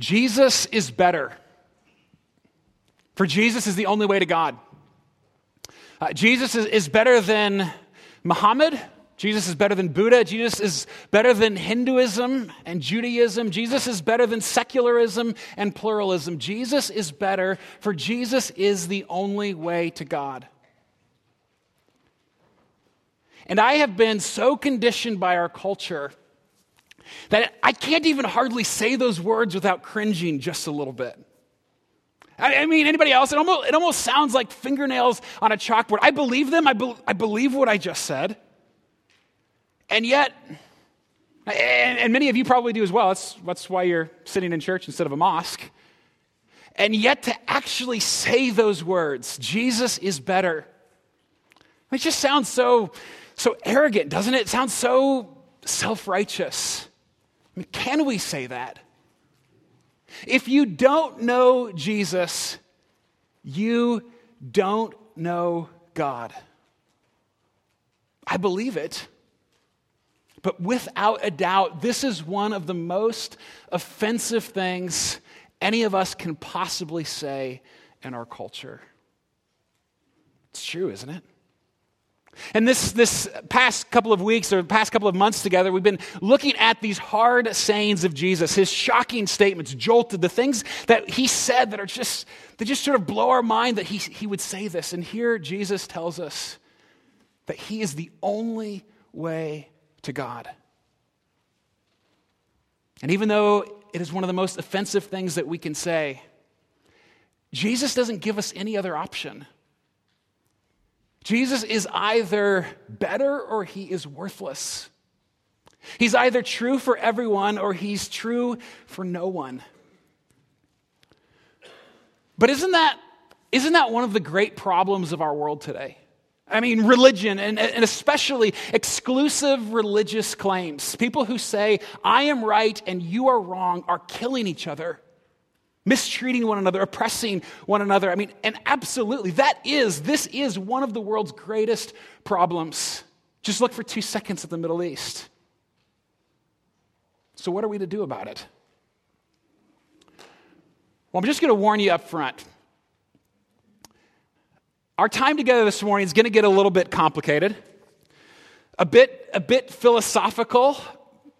Jesus is better. For Jesus is the only way to God. Uh, Jesus is, is better than Muhammad. Jesus is better than Buddha. Jesus is better than Hinduism and Judaism. Jesus is better than secularism and pluralism. Jesus is better, for Jesus is the only way to God. And I have been so conditioned by our culture that I can't even hardly say those words without cringing just a little bit. I, mean, anybody else? It almost, it almost sounds like fingernails on a chalkboard. I believe them. I, be, I believe what I just said. And yet, and, and many of you probably do as well. That's, that's why you're sitting in church instead of a mosque. And yet, to actually say those words, Jesus is better, it just sounds so, so arrogant, doesn't it? It sounds so self righteous. I mean, can we say that? If you don't know Jesus, you don't know God. I believe it. But without a doubt, this is one of the most offensive things any of us can possibly say in our culture. It's true, isn't it? And this, this past couple of weeks or past couple of months together, we've been looking at these hard sayings of Jesus, his shocking statements, jolted, the things that he said that are just, they just sort of blow our mind that he, he would say this. And here Jesus tells us that he is the only way to God. And even though it is one of the most offensive things that we can say, Jesus doesn't give us any other option. Jesus is either better or he is worthless. He's either true for everyone or he's true for no one. But isn't that, isn't that one of the great problems of our world today? I mean, religion, and, and, especially exclusive religious claims. People who say, I am right and you are wrong, are killing each other, mistreating one another, oppressing one another. I mean, and absolutely, that is, this is one of the world's greatest problems. Just look for two seconds at the Middle East. So, what are we to do about it? Well, I'm just going to warn you up front. Our time together this morning is going to get a little bit complicated, a bit, a bit philosophical,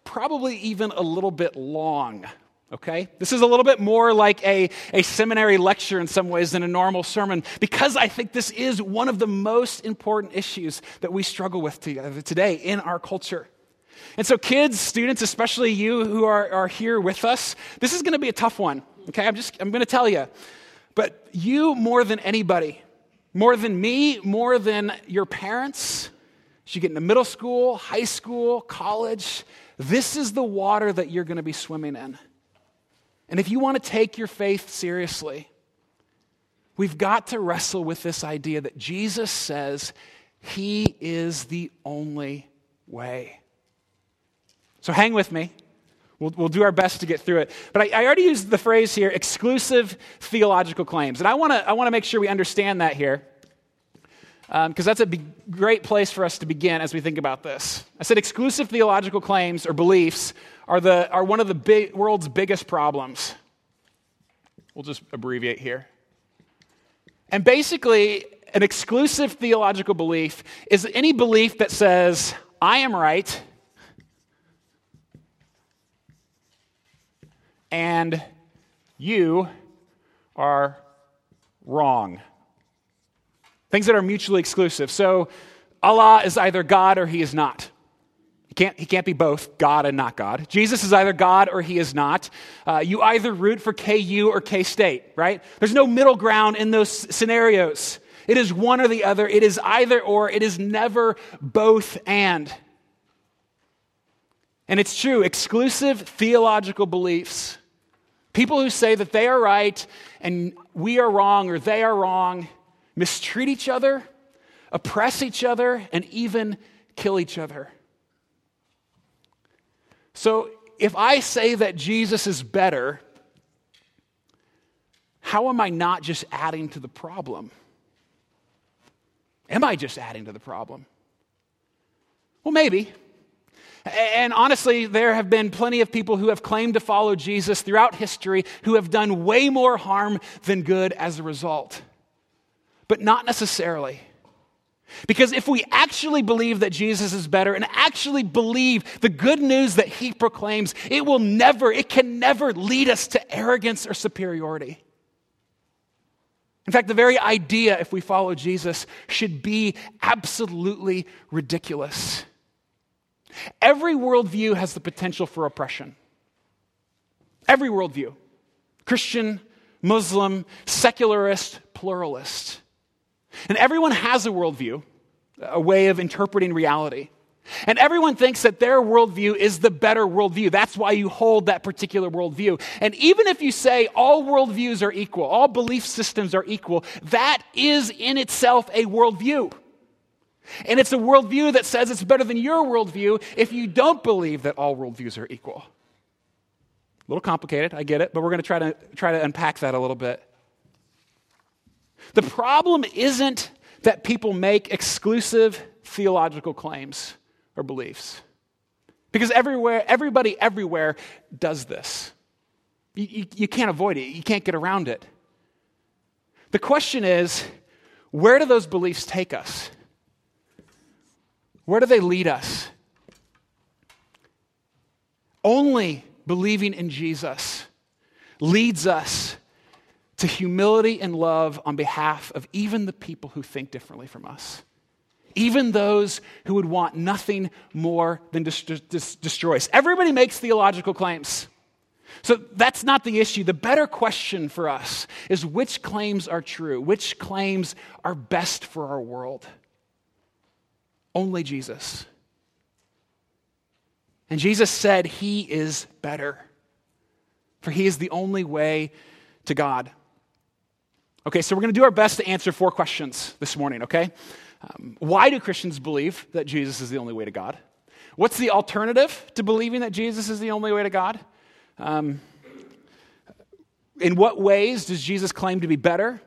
probably even a little bit long. Okay? This is a little bit more like a, a seminary lecture in some ways than a normal sermon because I think this is one of the most important issues that we struggle with together uh, today in our culture. And so, kids, students, especially you who are, are here with us, this is going to be a tough one. Okay? I'm just, I'm going to tell you. But you, more than anybody, more than me, more than your parents. As you get into middle school, high school, college, this is the water that you're going to be swimming in. And if you want to take your faith seriously, we've got to wrestle with this idea that Jesus says he is the only way. So hang with me. We'll, we'll do our best to get through it. But I, I already used the phrase here exclusive theological claims. And I want to I wanna make sure we understand that here, because um, that's a be- great place for us to begin as we think about this. I said exclusive theological claims or beliefs are, the, are one of the big, world's biggest problems. We'll just abbreviate here. And basically, an exclusive theological belief is any belief that says, I am right and you are wrong. Things that are mutually exclusive. So Allah is either God or he is not. He can't, he can't be both God and not God. Jesus is either God or he is not. Uh, you either root for KU or K State, right? There's no middle ground in those scenarios. It is one or the other. It is either or. It is never both and. And it's true, exclusive theological beliefs People who say that they are right and we are wrong or they are wrong mistreat each other, oppress each other, and even kill each other. So if I say that Jesus is better, how am I not just adding to the problem? Am I just adding to the problem? Well, maybe. And honestly, there have been plenty of people who have claimed to follow Jesus throughout history who have done way more harm than good as a result. But not necessarily. Because if we actually believe that Jesus is better and actually believe the good news that he proclaims, it will never, it can never lead us to arrogance or superiority. In fact, the very idea, if we follow Jesus, should be absolutely ridiculous. Every worldview has the potential for oppression. Every worldview Christian, Muslim, secularist, pluralist. And everyone has a worldview, a way of interpreting reality. And everyone thinks that their worldview is the better worldview. That's why you hold that particular worldview. And even if you say all worldviews are equal, all belief systems are equal, that is in itself a worldview. And it's a worldview that says it's better than your worldview if you don't believe that all worldviews are equal. A little complicated, I get it, but we're going to try to try to unpack that a little bit. The problem isn't that people make exclusive theological claims or beliefs. Because everywhere, everybody everywhere does this. You, you, you, can't avoid it, you can't get around it. The question is where do those beliefs take us? Where do they lead us? Only believing in Jesus leads us to humility and love on behalf of even the people who think differently from us. Even those who would want nothing more than to destroy us. Everybody makes theological claims. So that's not the issue. The better question for us is which claims are true? Which claims are best for our world? Only Jesus. And Jesus said he is better, for he is the only way to God. Okay, so we're going to do our best to answer four questions this morning, okay? Um, why do Christians believe that Jesus is the only way to God? What's the alternative to believing that Jesus is the only way to God? Um, in what ways does Jesus claim to be better?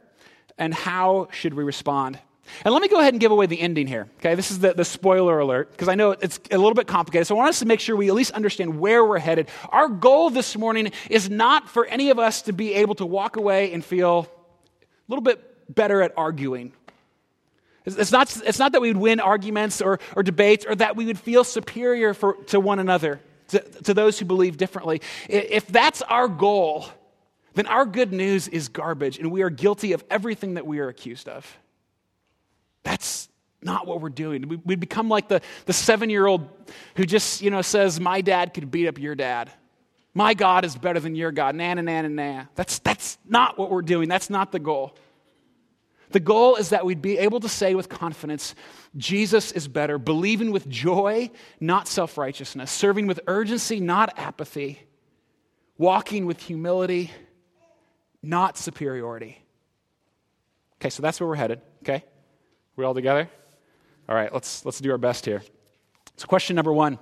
And how should we respond? And let me go ahead and give away the ending here. Okay, this is the, the spoiler alert, because I know it's a little bit complicated. So I want us to make sure we at least understand where we're headed. Our goal this morning is not for any of us to be able to walk away and feel a little bit better at arguing. It's not, it's not that we would win arguments or, or debates or that we would feel superior for, to one another, to, to those who believe differently. If that's our goal, then our good news is garbage and we are guilty of everything that we are accused of. That's not what we're doing. We, we become like the, the seven year old who just, you know, says, My dad could beat up your dad. My God is better than your God. Na, na, na, na, na. That's, that's not what we're doing. That's not the goal. The goal is that we'd be able to say with confidence, Jesus is better, believing with joy, not self righteousness, serving with urgency, not apathy, walking with humility, not superiority. Okay, so that's where we're headed, okay? We all together? All right, let's, let's do our best here. So, question number one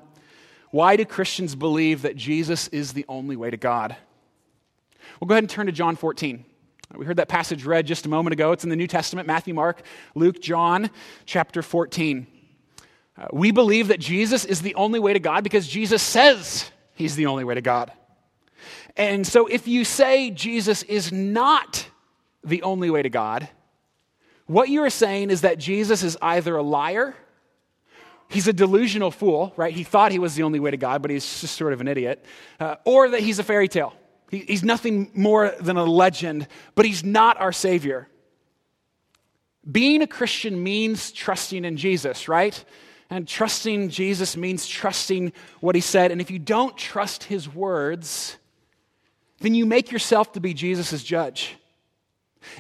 Why do Christians believe that Jesus is the only way to God? We'll go ahead and turn to John 14. We heard that passage read just a moment ago. It's in the New Testament Matthew, Mark, Luke, John, chapter 14. Uh, we believe that Jesus is the only way to God because Jesus says he's the only way to God. And so if you say Jesus is not the only way to God, what you are saying is that Jesus is either a liar, he's a delusional fool, right? He thought he was the only way to God, but he's just sort of an idiot, uh, or that he's a fairy tale. He, he's nothing more than a legend, but he's not our Savior. Being a Christian means trusting in Jesus, right? And trusting Jesus means trusting what he said. And if you don't trust his words, then you make yourself to be Jesus' judge.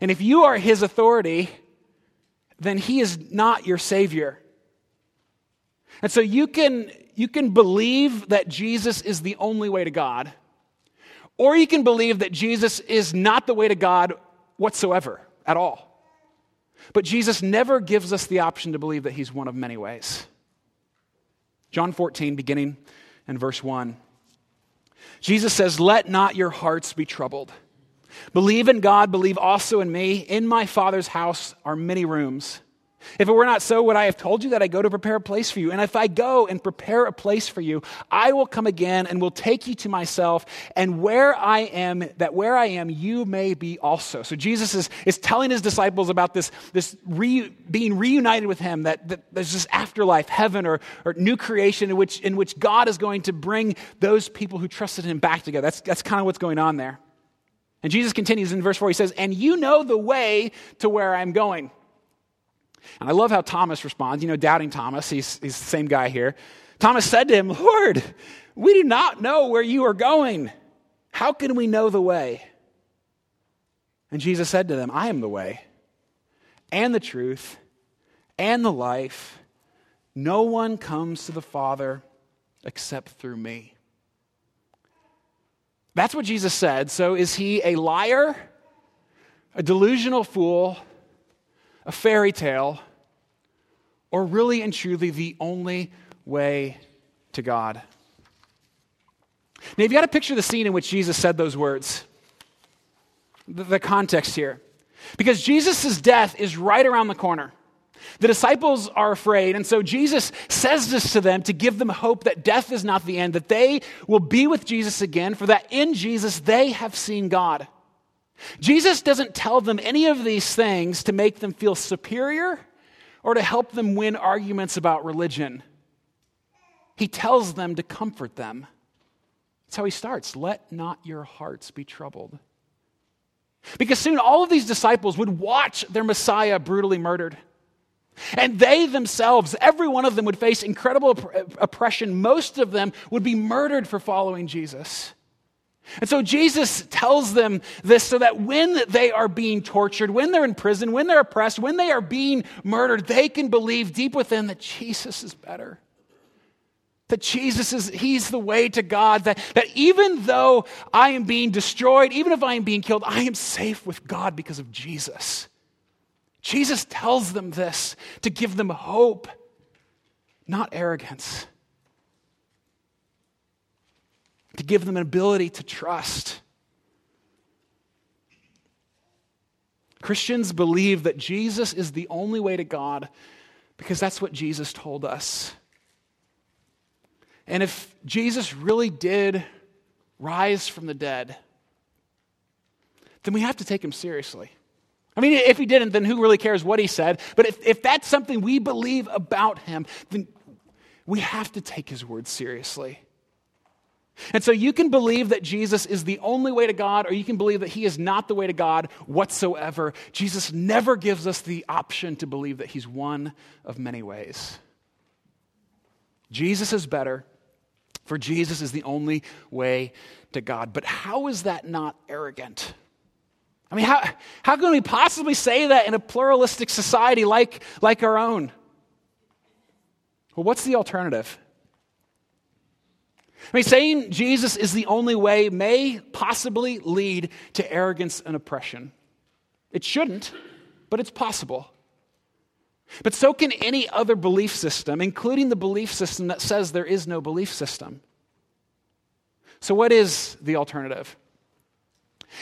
And if you are his authority, then he is not your Savior. And so you can, you can believe that Jesus is the only way to God, or you can believe that Jesus is not the way to God whatsoever, at all. But Jesus never gives us the option to believe that he's one of many ways. John 14, beginning in verse 1. Jesus says, Let not your hearts be troubled. Believe in God, believe also in me. In my Father's house are many rooms. If it were not so, would I have told you that I go to prepare a place for you? And if I go and prepare a place for you, I will come again and will take you to myself, and where I am, that where I am, you may be also. So Jesus is, is telling his disciples about this, this re, being reunited with him, that, that there's this afterlife, heaven, or, or new creation in which, in which God is going to bring those people who trusted him back together. That's, that's kind of what's going on there. And Jesus continues in verse 4, he says, And you know the way to where I'm going. And I love how Thomas responds. You know, doubting Thomas, he's, he's the same guy here. Thomas said to him, Lord, we do not know where you are going. How can we know the way? And Jesus said to them, I am the way and the truth and the life. No one comes to the Father except through me. That's what Jesus said. So is he a liar, a delusional fool, a fairy tale, or really and truly the only way to God. Now, if you've got to picture the scene in which Jesus said those words, the, the context here. Because Jesus' death is right around the corner. The disciples are afraid, and so Jesus says this to them to give them hope that death is not the end, that they will be with Jesus again, for that in Jesus they have seen God. Jesus doesn't tell them any of these things to make them feel superior or to help them win arguments about religion. He tells them to comfort them. That's how he starts. Let not your hearts be troubled. Because soon all of these disciples would watch their Messiah brutally murdered. And they themselves, every one of them, would face incredible oppression. Most of them would be murdered for following Jesus. And so Jesus tells them this so that when they are being tortured, when they're in prison, when they're oppressed, when they are being murdered, they can believe deep within that Jesus is better. That Jesus is, He's the way to God. That, that even though I am being destroyed, even if I am being killed, I am safe with God because of Jesus. Jesus tells them this to give them hope, not arrogance to give them an ability to trust. Christians believe that Jesus is the only way to God because that's what Jesus told us. And if Jesus really did rise from the dead, then we have to take him seriously. I mean, if he didn't, then who really cares what he said? But if, if that's something we believe about him, then we have to take his word seriously. And so you can believe that Jesus is the only way to God, or you can believe that he is not the way to God whatsoever. Jesus never gives us the option to believe that he's one of many ways. Jesus is better, for Jesus is the only way to God. But how is that not arrogant? I mean, how, how can we possibly say that in a pluralistic society like, like our own? Well, what's the alternative? I mean, saying Jesus is the only way may possibly lead to arrogance and oppression. It shouldn't, but it's possible. But so can any other belief system, including the belief system that says there is no belief system. So, what is the alternative?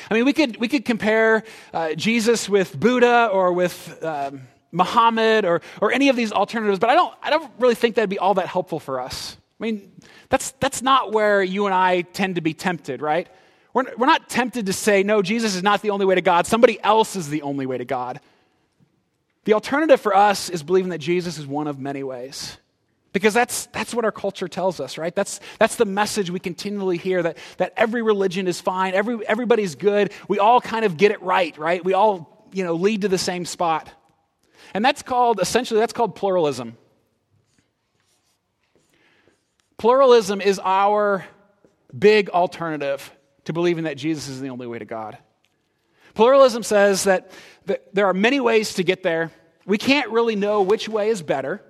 I mean, we could, we could compare uh, Jesus with Buddha or with um, Muhammad or, or any of these alternatives, but I don't, I don't really think that'd be all that helpful for us. I mean, that's, that's not where you and I tend to be tempted, right? We're, we're not tempted to say, no, Jesus is not the only way to God. Somebody else is the only way to God. The alternative for us is believing that Jesus is one of many ways. Because that's, that's what our culture tells us, right? That's, that's the message we continually hear that, that every religion is fine, every, everybody's good, we all kind of get it right, right? We all, you know, lead to the same spot. And that's called, essentially, that's called pluralism. Pluralism is our big alternative to believing that Jesus is the only way to God. Pluralism says that, that there are many ways to get there. We can't really know which way is better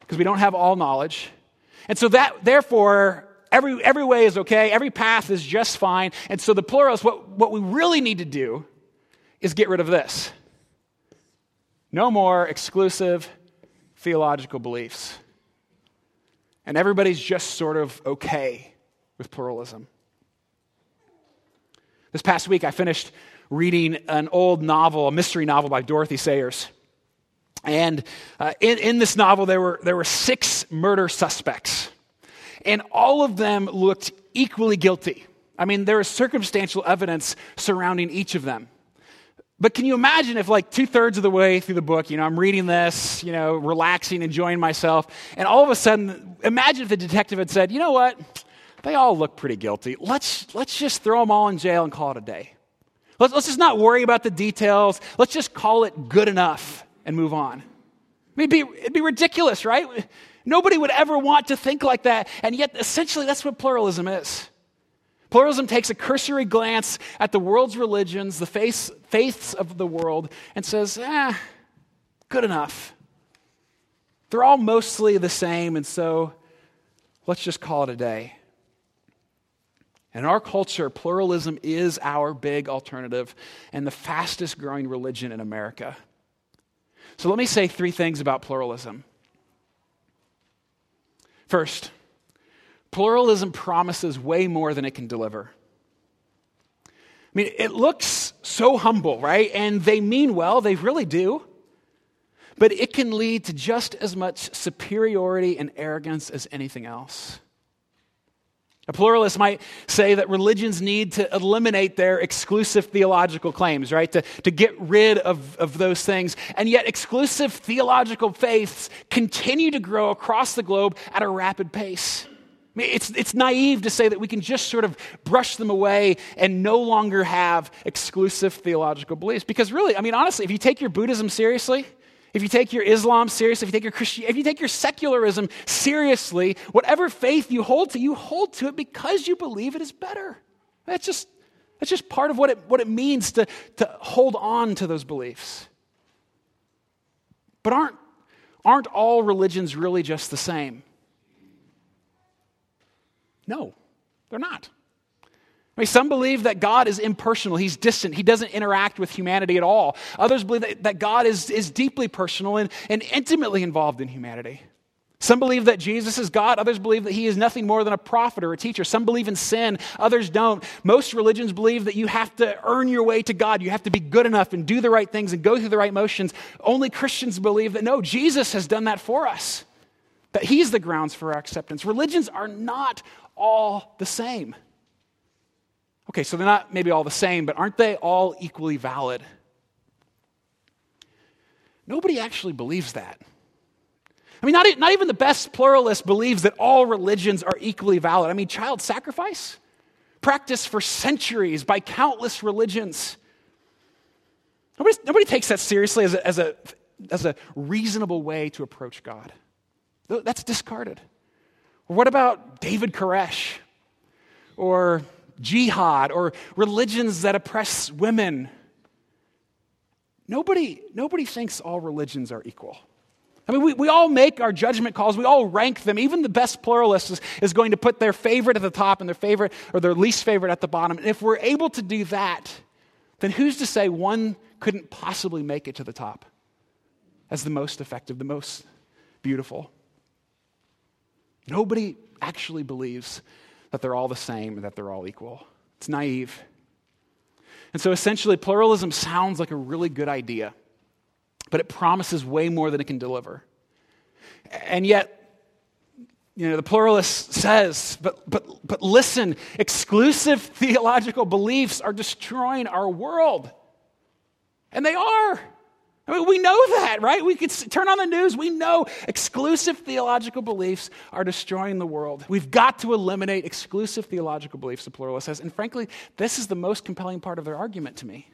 because we don't have all knowledge. And so that therefore every, every way is okay, every path is just fine. And so the pluralists, what, what we really need to do is get rid of this. No more exclusive theological beliefs and everybody's just sort of okay with pluralism. This past week, I finished reading an old novel, a mystery novel by Dorothy Sayers. And uh, in, in this novel, there were, there were six murder suspects, and all of them looked equally guilty. I mean, there is circumstantial evidence surrounding each of them. But can you imagine if, like, two thirds of the way through the book, you know, I'm reading this, you know, relaxing, enjoying myself, and all of a sudden, imagine if the detective had said, you know what? They all look pretty guilty. Let's, let's just throw them all in jail and call it a day. Let's, let's just not worry about the details. Let's just call it good enough and move on. I mean, it'd be, it'd be ridiculous, right? Nobody would ever want to think like that. And yet, essentially, that's what pluralism is. Pluralism takes a cursory glance at the world's religions, the faiths, faiths of the world, and says, eh, good enough. They're all mostly the same, and so let's just call it a day. In our culture, pluralism is our big alternative and the fastest growing religion in America. So let me say three things about pluralism. First, pluralism promises way more than it can deliver. I mean, it looks so humble, right? And they mean well, they really do. But it can lead to just as much superiority and arrogance as anything else. A pluralist might say that religions need to eliminate their exclusive theological claims, right? To, to get rid of, of those things. And yet, exclusive theological faiths continue to grow across the globe at a rapid pace. It's, it's naive to say that we can just sort of brush them away and no longer have exclusive theological beliefs. Because, really, I mean, honestly, if you take your Buddhism seriously, if you take your Islam seriously, if you take your Christian, if you take your secularism seriously, whatever faith you hold to, you hold to it because you believe it is better. That's just, that's just part of what it, what it means to, to hold on to those beliefs. But aren't, aren't all religions really just the same? No, they're not. I mean, some believe that God is impersonal, he's distant, he doesn't interact with humanity at all. Others believe that, that God is, is deeply personal and, and intimately involved in humanity. Some believe that Jesus is God. Others believe that he is nothing more than a prophet or a teacher. Some believe in sin. Others don't. Most religions believe that you have to earn your way to God. You have to be good enough and do the right things and go through the right motions. Only Christians believe that no, Jesus has done that for us, that he's the grounds for our acceptance. Religions are not all the same. Okay, so they're not maybe all the same, but aren't they all equally valid? Nobody actually believes that. I mean, not, not even the best pluralist believes that all religions are equally valid. I mean, child sacrifice, practiced for centuries by countless religions. Nobody, nobody takes that seriously as a, as, a, as a reasonable way to approach God. That's discarded. Or what about David Koresh? Or jihad or religions that oppress women. Nobody, nobody thinks all religions are equal. I mean, we, we all make our judgment calls. We all rank them. Even the best pluralist is, is going to put their favorite at the top and their favorite or their least favorite at the bottom. And if we're able to do that, then who's to say one couldn't possibly make it to the top as the most effective, the most beautiful? Nobody actually believes that they're all the same and that they're all equal. It's naive. And so essentially, pluralism sounds like a really good idea, but it promises way more than it can deliver. And yet, you know, the pluralist says, but, but, but listen, exclusive theological beliefs are destroying our world. And they are. I mean, we know that, right? We could turn on the news. We know exclusive theological beliefs are destroying the world. We've got to eliminate exclusive theological beliefs, the pluralist says. And frankly, this is the most compelling part of their argument to me.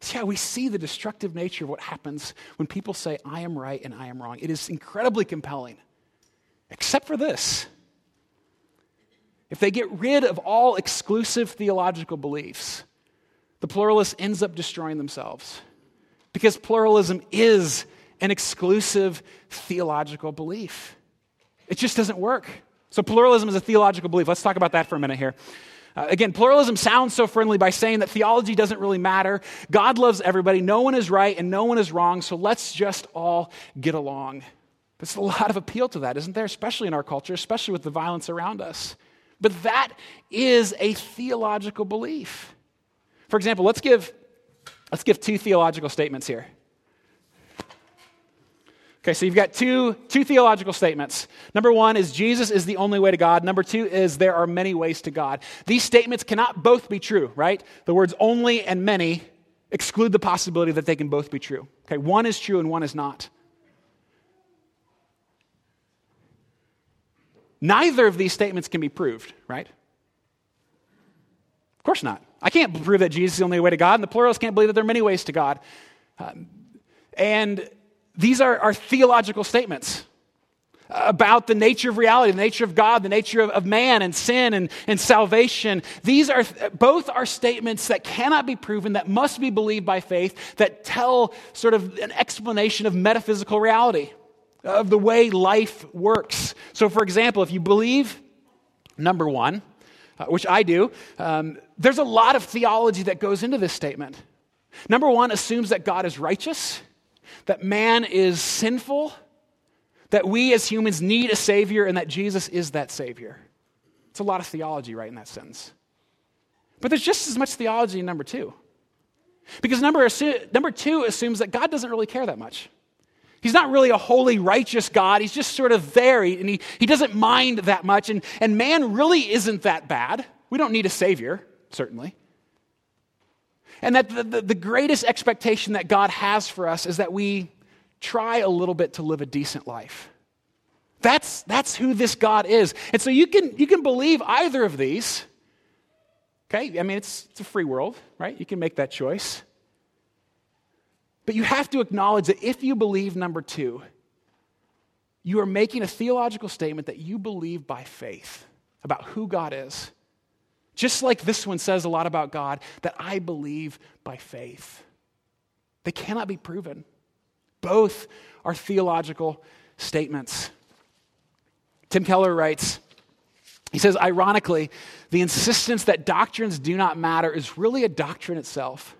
See how we see the destructive nature of what happens when people say, I am right and I am wrong. It is incredibly compelling, except for this. If they get rid of all exclusive theological beliefs, the pluralist ends up destroying themselves because pluralism is an exclusive theological belief. It just doesn't work. So, pluralism is a theological belief. Let's talk about that for a minute here. Uh, again, pluralism sounds so friendly by saying that theology doesn't really matter. God loves everybody. No one is right and no one is wrong. So let's just all get along. There's a lot of appeal to that, isn't there? Especially in our culture, especially with the violence around us. But that is a theological belief. For example, let's give Let's give two theological statements here. Okay, so you've got two, two theological statements. Number one is Jesus is the only way to God. Number two is there are many ways to God. These statements cannot both be true, right? The words only and many exclude the possibility that they can both be true. Okay, one is true and one is not. Neither of these statements can be proved, right? Of course not. I can't prove that Jesus is the only way to God, and the pluralists can't believe that there are many ways to God. Um, and these are, are theological statements about the nature of reality, the nature of God, the nature of, of, man and sin and, and salvation. These are both are statements that cannot be proven, that must be believed by faith, that tell sort of an explanation of metaphysical reality, of the way life works. So, for example, if you believe, number one, uh, which I do, um, there's a lot of theology that goes into this statement. Number one assumes that God is righteous, that man is sinful, that we as humans need a Savior, and that Jesus is that Savior. It's a lot of theology, right, in that sentence. But there's just as much theology in number two. Because number, number two assumes that God doesn't really care that much. He's not really a holy, righteous God. He's just sort of there, and he, he doesn't mind that much. And, and man really isn't that bad. We don't need a Savior, certainly. And that the, the, the greatest expectation that God has for us is that we try a little bit to live a decent life. That's, that's who this God is. And so you can, you can believe either of these. Okay? I mean, it's, it's a free world, right? You can make that choice. But you have to acknowledge that if you believe number two, you are making a theological statement that you believe by faith about who God is. Just like this one says a lot about God, that I believe by faith. They cannot be proven. Both are theological statements. Tim Keller writes, he says, ironically, the insistence that doctrines do not matter is really a doctrine itself.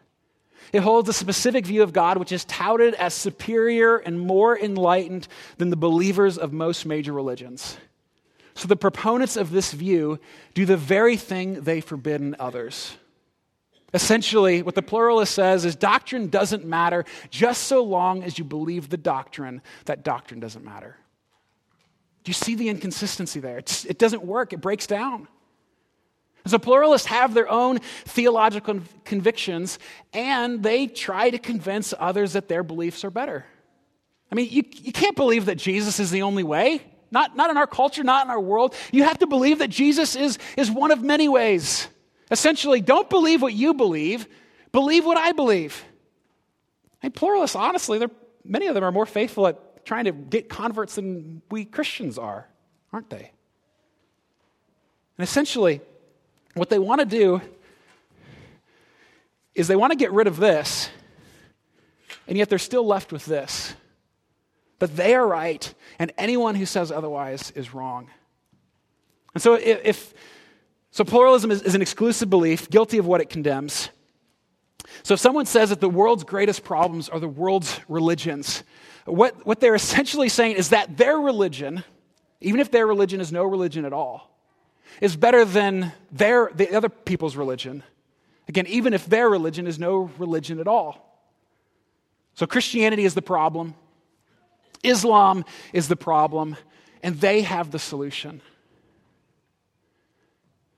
It holds a specific view of God which is touted as superior and more enlightened than the believers of most major religions. So the proponents of this view do the very thing they forbid in others. Essentially, what the pluralist says is doctrine doesn't matter just so long as you believe the doctrine, that doctrine doesn't matter. Do you see the inconsistency there? It's, it doesn't work, it breaks down. So, pluralists have their own theological convictions, and they try to convince others that their beliefs are better. I mean, you, you can't believe that Jesus is the only way. Not, not in our culture, not in our world. You have to believe that Jesus is, is one of many ways. Essentially, don't believe what you believe, believe what I believe. And pluralists, honestly, many of them are more faithful at trying to get converts than we Christians are, aren't they? And essentially, what they want to do is they want to get rid of this, and yet they're still left with this. But they are right, and anyone who says otherwise is wrong. And so, if so, pluralism is, is an exclusive belief, guilty of what it condemns. So, if someone says that the world's greatest problems are the world's religions, what, what they're essentially saying is that their religion, even if their religion is no religion at all, is better than their, the other people's religion. Again, even if their religion is no religion at all. So Christianity is the problem, Islam is the problem, and they have the solution.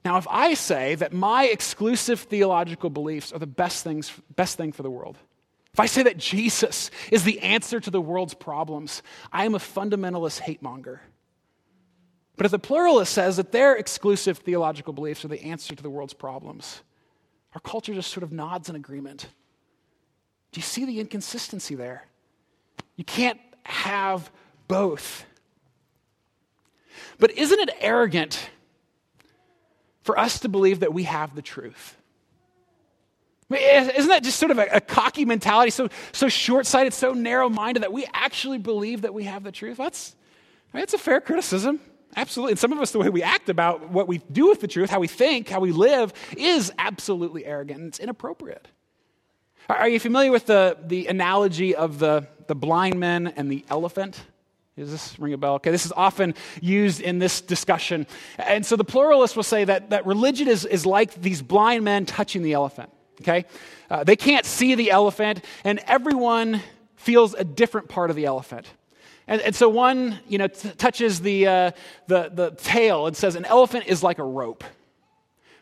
Now, if I say that my exclusive theological beliefs are the best, things, best thing for the world, if I say that Jesus is the answer to the world's problems, I am a fundamentalist hate monger. But if the pluralist says that their exclusive theological beliefs are the answer to the world's problems, our culture just sort of nods in agreement. Do you see the inconsistency there? You can't have both. But isn't it arrogant for us to believe that we have the truth? Isn't that just sort of a, a cocky mentality, so, so short sighted, so narrow minded that we actually believe that we have the truth? That's, I mean, that's a fair criticism. Absolutely. And some of us, the way we act about what we do with the truth, how we think, how we live, is absolutely arrogant and it's inappropriate. Are you familiar with the, the analogy of the, the blind men and the elephant? Does this ring a bell? Okay, this is often used in this discussion. And so the pluralist will say that, that religion is, is like these blind men touching the elephant. Okay? Uh, they can't see the elephant, and everyone feels a different part of the elephant. And, and so one, you know, t- touches the, uh, the, the tail and says, an elephant is like a rope.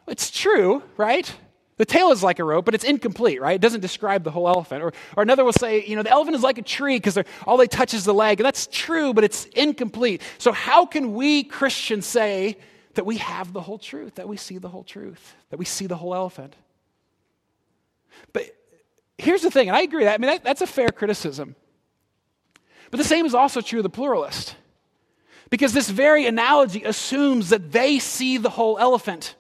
It's true, right? The tail is like a rope, but it's incomplete, right? It doesn't describe the whole elephant. Or, or another will say, you know, the elephant is like a tree because all they touch is the leg. And that's true, but it's incomplete. So, how can we Christians say that we have the whole truth, that we see the whole truth, that we see the whole elephant? But here's the thing, and I agree that, I mean, that, that's a fair criticism. But the same is also true of the pluralist. Because this very analogy assumes that they see the whole elephant.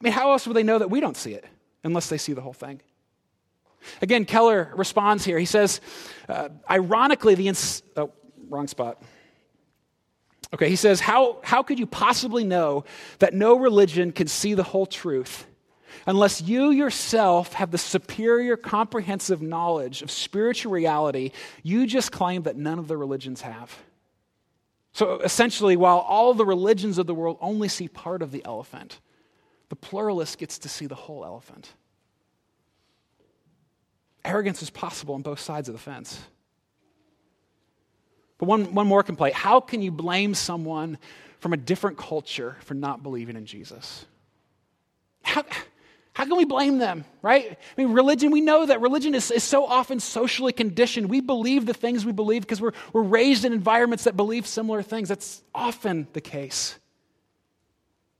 I mean, how else would they know that we don't see it unless they see the whole thing? Again, Keller responds here. He says, uh, ironically, the. Ins- oh, wrong spot. Okay, he says, how, how could you possibly know that no religion can see the whole truth unless you yourself have the superior comprehensive knowledge of spiritual reality you just claim that none of the religions have? So essentially, while all the religions of the world only see part of the elephant, the pluralist gets to see the whole elephant. Arrogance is possible on both sides of the fence. But one, one more complaint how can you blame someone from a different culture for not believing in Jesus? How, how can we blame them, right? I mean, religion, we know that religion is, is so often socially conditioned. We believe the things we believe because we're, we're raised in environments that believe similar things. That's often the case.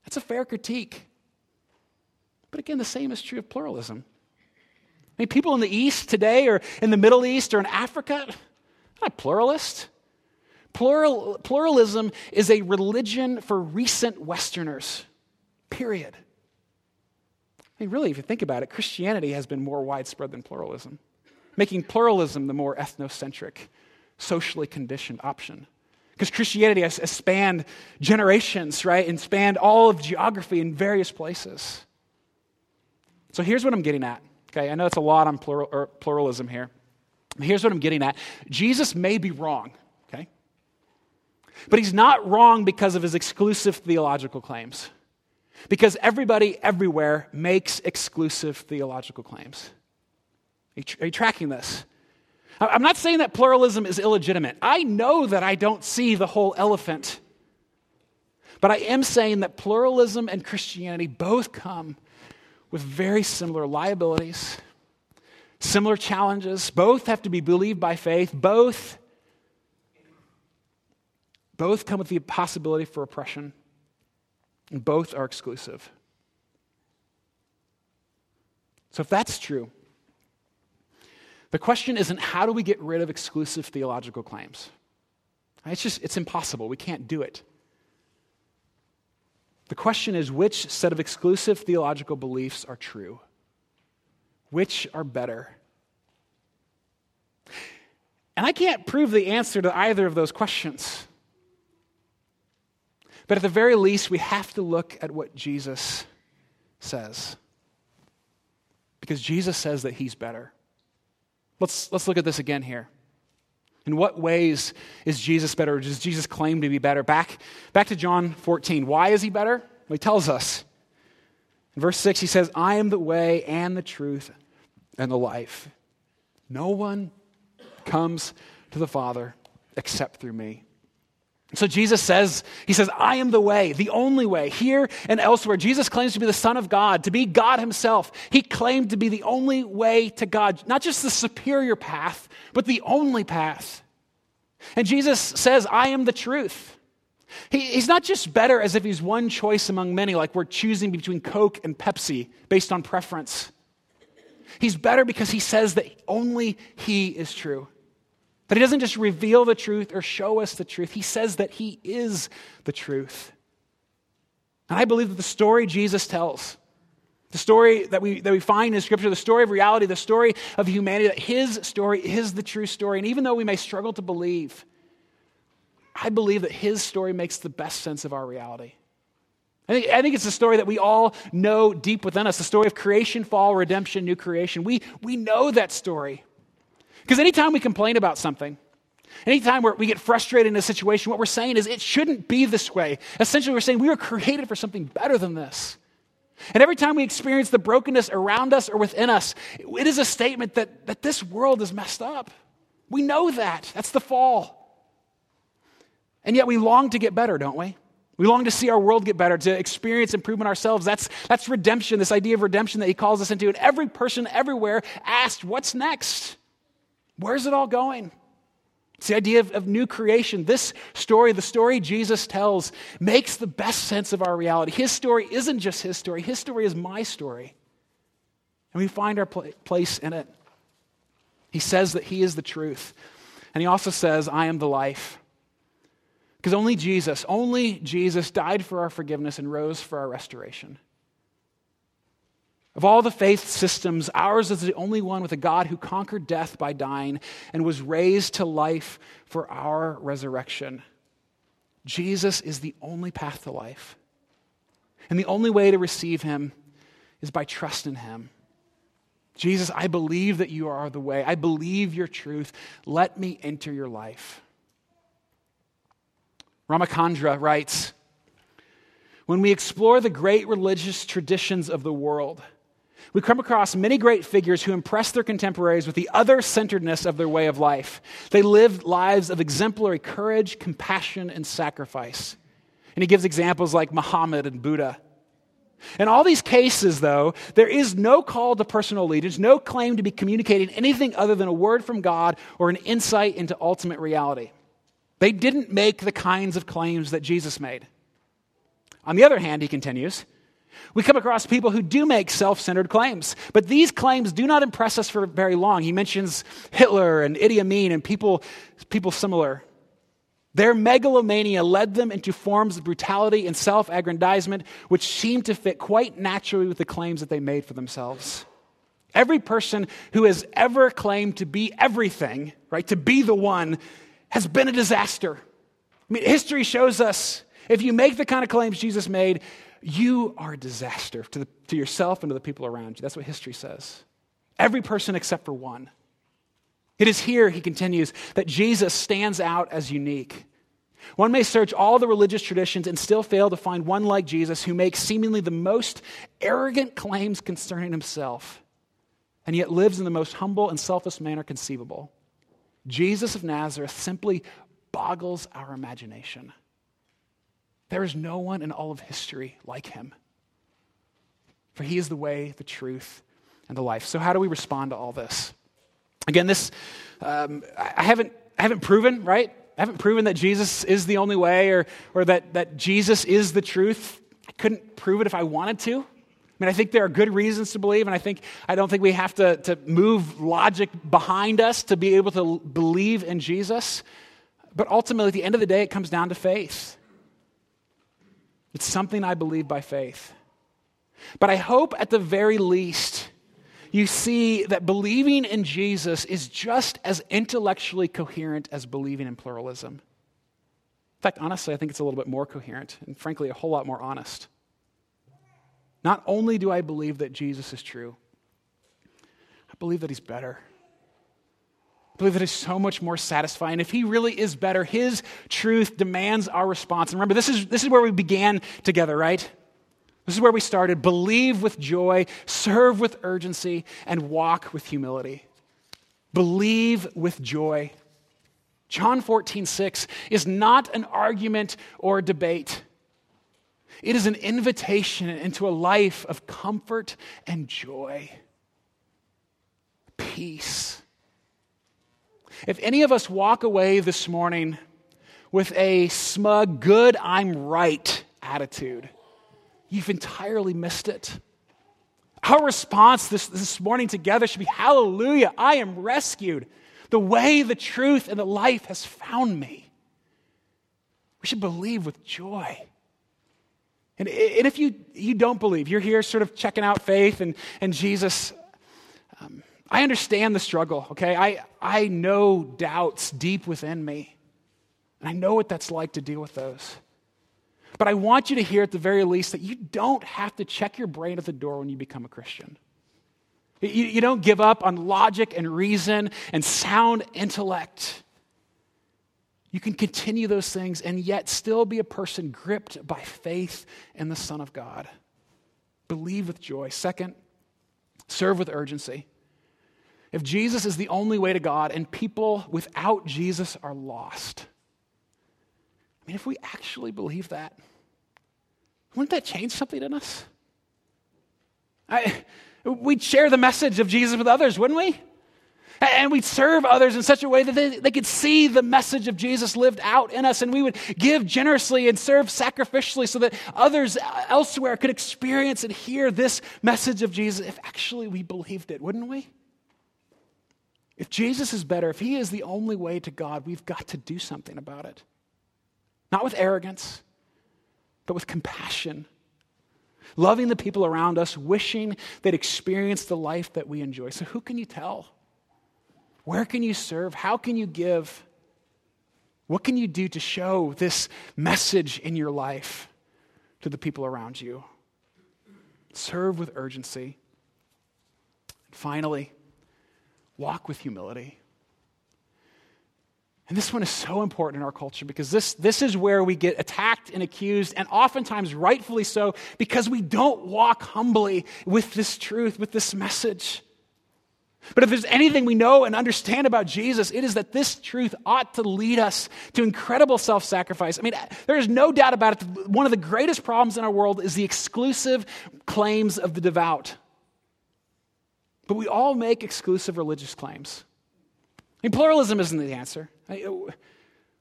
That's a fair critique. But again, the same is true of pluralism. I mean, people in the East today, or in the Middle East, or in Africa, not pluralist. Plural, pluralism is a religion for recent Westerners, period. I mean, really, if you think about it, Christianity has been more widespread than pluralism, making pluralism the more ethnocentric, socially conditioned option. Because Christianity has, has spanned generations, right, and spanned all of geography in various places. So here's what I'm getting at. Okay, I know it's a lot on plural, er, pluralism here. Here's what I'm getting at Jesus may be wrong, okay? But he's not wrong because of his exclusive theological claims. Because everybody everywhere makes exclusive theological claims. Are you, are you tracking this? I'm not saying that pluralism is illegitimate. I know that I don't see the whole elephant. But I am saying that pluralism and Christianity both come with very similar liabilities, similar challenges. Both have to be believed by faith. Both, both come with the possibility for oppression. And both are exclusive. So, if that's true, the question isn't how do we get rid of exclusive theological claims? It's just, it's impossible. We can't do it. The question is which set of exclusive theological beliefs are true? Which are better? And I can't prove the answer to either of those questions. But at the very least, we have to look at what Jesus says. Because Jesus says that he's better. Let's, let's look at this again here. In what ways is Jesus better? Does Jesus claim to be better? Back, back to John 14. Why is he better? Well, he tells us. In verse 6, he says, I am the way and the truth and the life. No one comes to the Father except through me. So Jesus says, He says, I am the way, the only way. Here and elsewhere, Jesus claims to be the Son of God, to be God Himself. He claimed to be the only way to God, not just the superior path, but the only path. And Jesus says, I am the truth. He, he's not just better as if he's one choice among many, like we're choosing between Coke and Pepsi based on preference. He's better because he says that only he is true. That he doesn't just reveal the truth or show us the truth, he says that he is the truth. And I believe that the story Jesus tells, the story that we, that we find in Scripture, the story of reality, the story of humanity, that his story is the true story. And even though we may struggle to believe, I believe that his story makes the best sense of our reality. I think, I think it's a story that we all know deep within us the story of creation, fall, redemption, new creation. We, we know that story. Because anytime we complain about something, anytime we get frustrated in a situation, what we're saying is it shouldn't be this way. Essentially, we're saying we were created for something better than this. And every time we experience the brokenness around us or within us, it is a statement that, that this world is messed up. We know that. That's the fall. And yet we long to get better, don't we? We long to see our world get better, to experience improvement ourselves. That's, that's redemption, this idea of redemption that he calls us into. And every person everywhere asked, What's next? Where's it all going? It's the idea of, of, new creation. This story, the story Jesus tells, makes the best sense of our reality. His story isn't just his story, his story is my story. And we find our pl- place in it. He says that he is the truth. And he also says, I am the life. Because only Jesus, only Jesus died for our forgiveness and rose for our restoration. Of all the faith systems, ours is the only one with a God who conquered death by dying and was raised to life for our resurrection. Jesus is the only path to life. And the only way to receive him is by trust in him. Jesus, I believe that you are the way. I believe your truth. Let me enter your life. Ramachandra writes When we explore the great religious traditions of the world, we come across many great figures who impress their contemporaries with the other centeredness of their way of life. They lived lives of exemplary courage, compassion, and sacrifice. And he gives examples like Muhammad and Buddha. In all these cases, though, there is no call to personal allegiance, no claim to be communicating anything other than a word from God or an insight into ultimate reality. They didn't make the kinds of claims that Jesus made. On the other hand, he continues, we come across people who do make self centered claims, but these claims do not impress us for very long. He mentions Hitler and Idi Amin and people, people similar. Their megalomania led them into forms of brutality and self aggrandizement, which seemed to fit quite naturally with the claims that they made for themselves. Every person who has ever claimed to be everything, right, to be the one, has been a disaster. I mean, history shows us if you make the kind of claims Jesus made, you are a disaster to, the, to yourself and to the people around you. That's what history says. Every person except for one. It is here, he continues, that Jesus stands out as unique. One may search all the religious traditions and still fail to find one like Jesus who makes seemingly the most arrogant claims concerning himself and yet lives in the most humble and selfless manner conceivable. Jesus of Nazareth simply boggles our imagination. There is no one in all of history like him. For he is the way, the truth, and the life. So, how do we respond to all this? Again, this, um, I, haven't, I haven't proven, right? I haven't proven that Jesus is the only way or, or that, that Jesus is the truth. I couldn't prove it if I wanted to. I mean, I think there are good reasons to believe, and I think I don't think we have to, to move logic behind us to be able to believe in Jesus. But ultimately, at the end of the day, it comes down to faith. It's something I believe by faith. But I hope at the very least you see that believing in Jesus is just as intellectually coherent as believing in pluralism. In fact, honestly, I think it's a little bit more coherent and frankly, a whole lot more honest. Not only do I believe that Jesus is true, I believe that he's better. I believe it is so much more satisfying. If he really is better, his truth demands our response. And remember, this is, this is where we began together, right? This is where we started. Believe with joy, serve with urgency, and walk with humility. Believe with joy. John 14, 6 is not an argument or a debate. It is an invitation into a life of comfort and joy, peace if any of us walk away this morning with a smug, good, I'm right attitude, you've entirely missed it. Our response this, this morning together should be Hallelujah, I am rescued. The way, the truth, and the life has found me. We should believe with joy. And, and if you, you don't believe, you're here sort of checking out faith and, and Jesus, I understand the struggle, okay? I, I know doubts deep within me. And I know what that's like to deal with those. But I want you to hear at the very least that you don't have to check your brain at the door when you become a Christian. You, you don't give up on logic and reason and sound intellect. You can continue those things and yet still be a person gripped by faith in the Son of God. Believe with joy. Second, serve with urgency. If Jesus is the only way to God and people without Jesus are lost, I mean, if we actually believe that, wouldn't that change something in us? I, we'd share the message of Jesus with others, wouldn't we? And we'd serve others in such a way that they, they could see the message of Jesus lived out in us. And we would give generously and serve sacrificially so that others elsewhere could experience and hear this message of Jesus if actually we believed it, wouldn't we? If Jesus is better, if he is the only way to God, we've got to do something about it. Not with arrogance, but with compassion. Loving the people around us, wishing they'd experience the life that we enjoy. So, who can you tell? Where can you serve? How can you give? What can you do to show this message in your life to the people around you? Serve with urgency. And Finally, walk with humility. And this one is so important in our culture because this, this is where we get attacked and accused, and oftentimes rightfully so, because we don't walk humbly with this truth, with this message. But if there's anything we know and understand about Jesus, it is that this truth ought to lead us to incredible self sacrifice. I mean, there is no doubt about it. One of the greatest problems in our world is the exclusive claims of the devout. But we all make exclusive religious claims. I mean, pluralism isn't the answer. I, mean,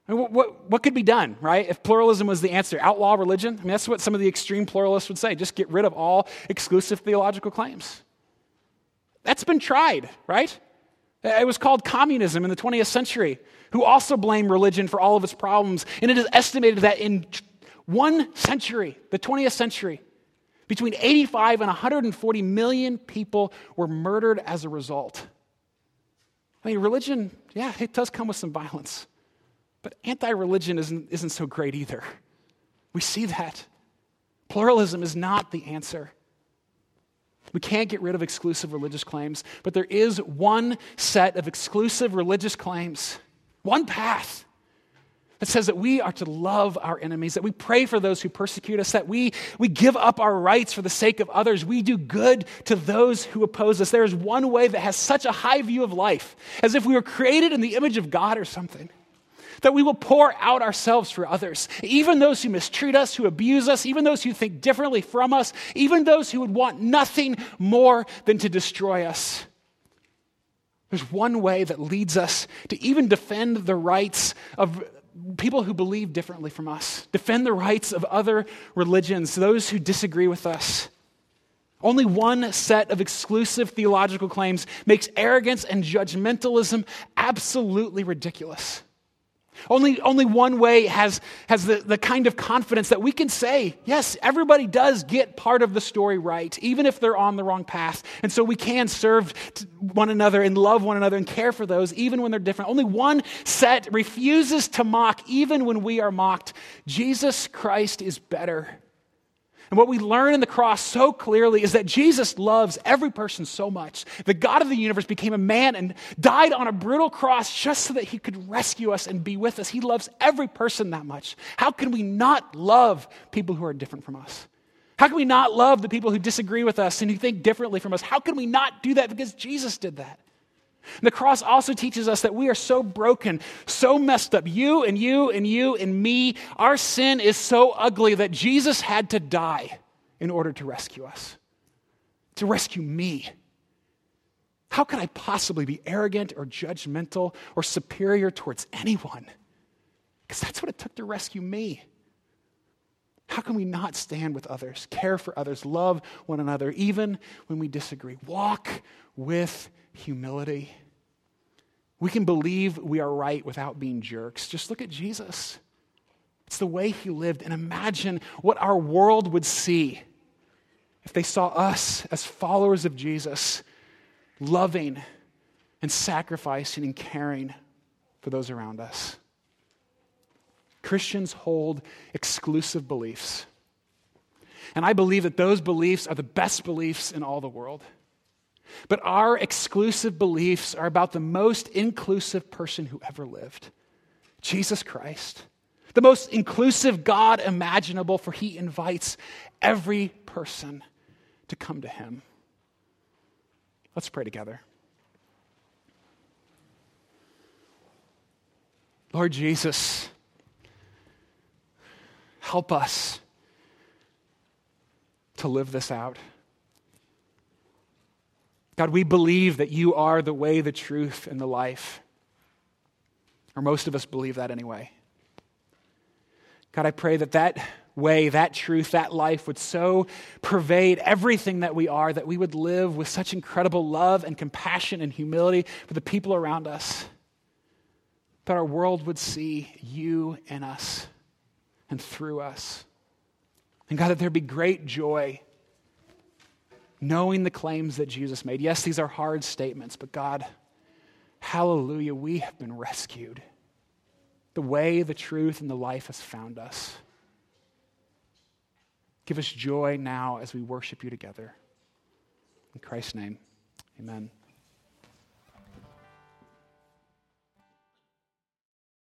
what, what could be done, right? If pluralism was the answer, outlaw religion? I mean, that's what some of the extreme pluralists would say. Just get rid of all exclusive theological claims. That's been tried, right? Uh, it was called communism in the 20th century, who also blamed religion for all of its problems. And it is estimated that in one century, the 20th century, between 85 and 140 million people were murdered as a result. I mean, religion, yeah, it does come with some violence. But anti religion isn't, isn't so great either. We see that. Pluralism is not the answer. We can't get rid of exclusive religious claims, but there is one set of exclusive religious claims, one path that says that we are to love our enemies, that we pray for those who persecute us, that we, we give up our rights for the sake of others, we do good to those who oppose us. There is one way that has such a high view of life, as if we were created in the image of God or something. That we will pour out ourselves for others, even those who mistreat us, who abuse us, even those who think differently from us, even those who would want nothing more than to destroy us. There's one way that leads us to even defend the rights of people who believe differently from us, defend the rights of other religions, those who disagree with us. Only one set of exclusive theological claims makes arrogance and judgmentalism absolutely ridiculous. Only, only one way has, has the, the kind of confidence that we can say, yes, everybody does get part of the story right, even if they're on the wrong path. And so we can serve one another and love one another and care for those, even when they're different. Only one set refuses to mock, even when we are mocked. Jesus Christ is better. And what we learn in the cross so clearly is that Jesus loves every person so much. The God of the universe became a man and died on a brutal cross just so that he could rescue us and be with us. He loves every person that much. How can we not love people who are different from us? How can we not love the people who disagree with us and who think differently from us? How can we not do that? Because Jesus did that. The cross also teaches us that we are so broken, so messed up. You and you and you and me, our sin is so ugly that Jesus had to die in order to rescue us, to rescue me. How could I possibly be arrogant or judgmental or superior towards anyone? Because that's what it took to rescue me. How can we not stand with others, care for others, love one another, even when we disagree? Walk with humility. We can believe we are right without being jerks. Just look at Jesus. It's the way he lived. And imagine what our world would see if they saw us as followers of Jesus, loving and sacrificing and caring for those around us. Christians hold exclusive beliefs. And I believe that those beliefs are the best beliefs in all the world. But our exclusive beliefs are about the most inclusive person who ever lived Jesus Christ. The most inclusive God imaginable, for he invites every person to come to him. Let's pray together. Lord Jesus, Help us to live this out. God, we believe that you are the way, the truth, and the life. Or most of us believe that anyway. God, I pray that that way, that truth, that life would so pervade everything that we are that we would live with such incredible love and compassion and humility for the people around us. That our world would see you in us and through us. And God, that there be great joy knowing the claims that Jesus made. Yes, these are hard statements, but God, hallelujah, we have been rescued. The way, the truth, and the life has found us. Give us joy now as we worship you together. In Christ's name, amen.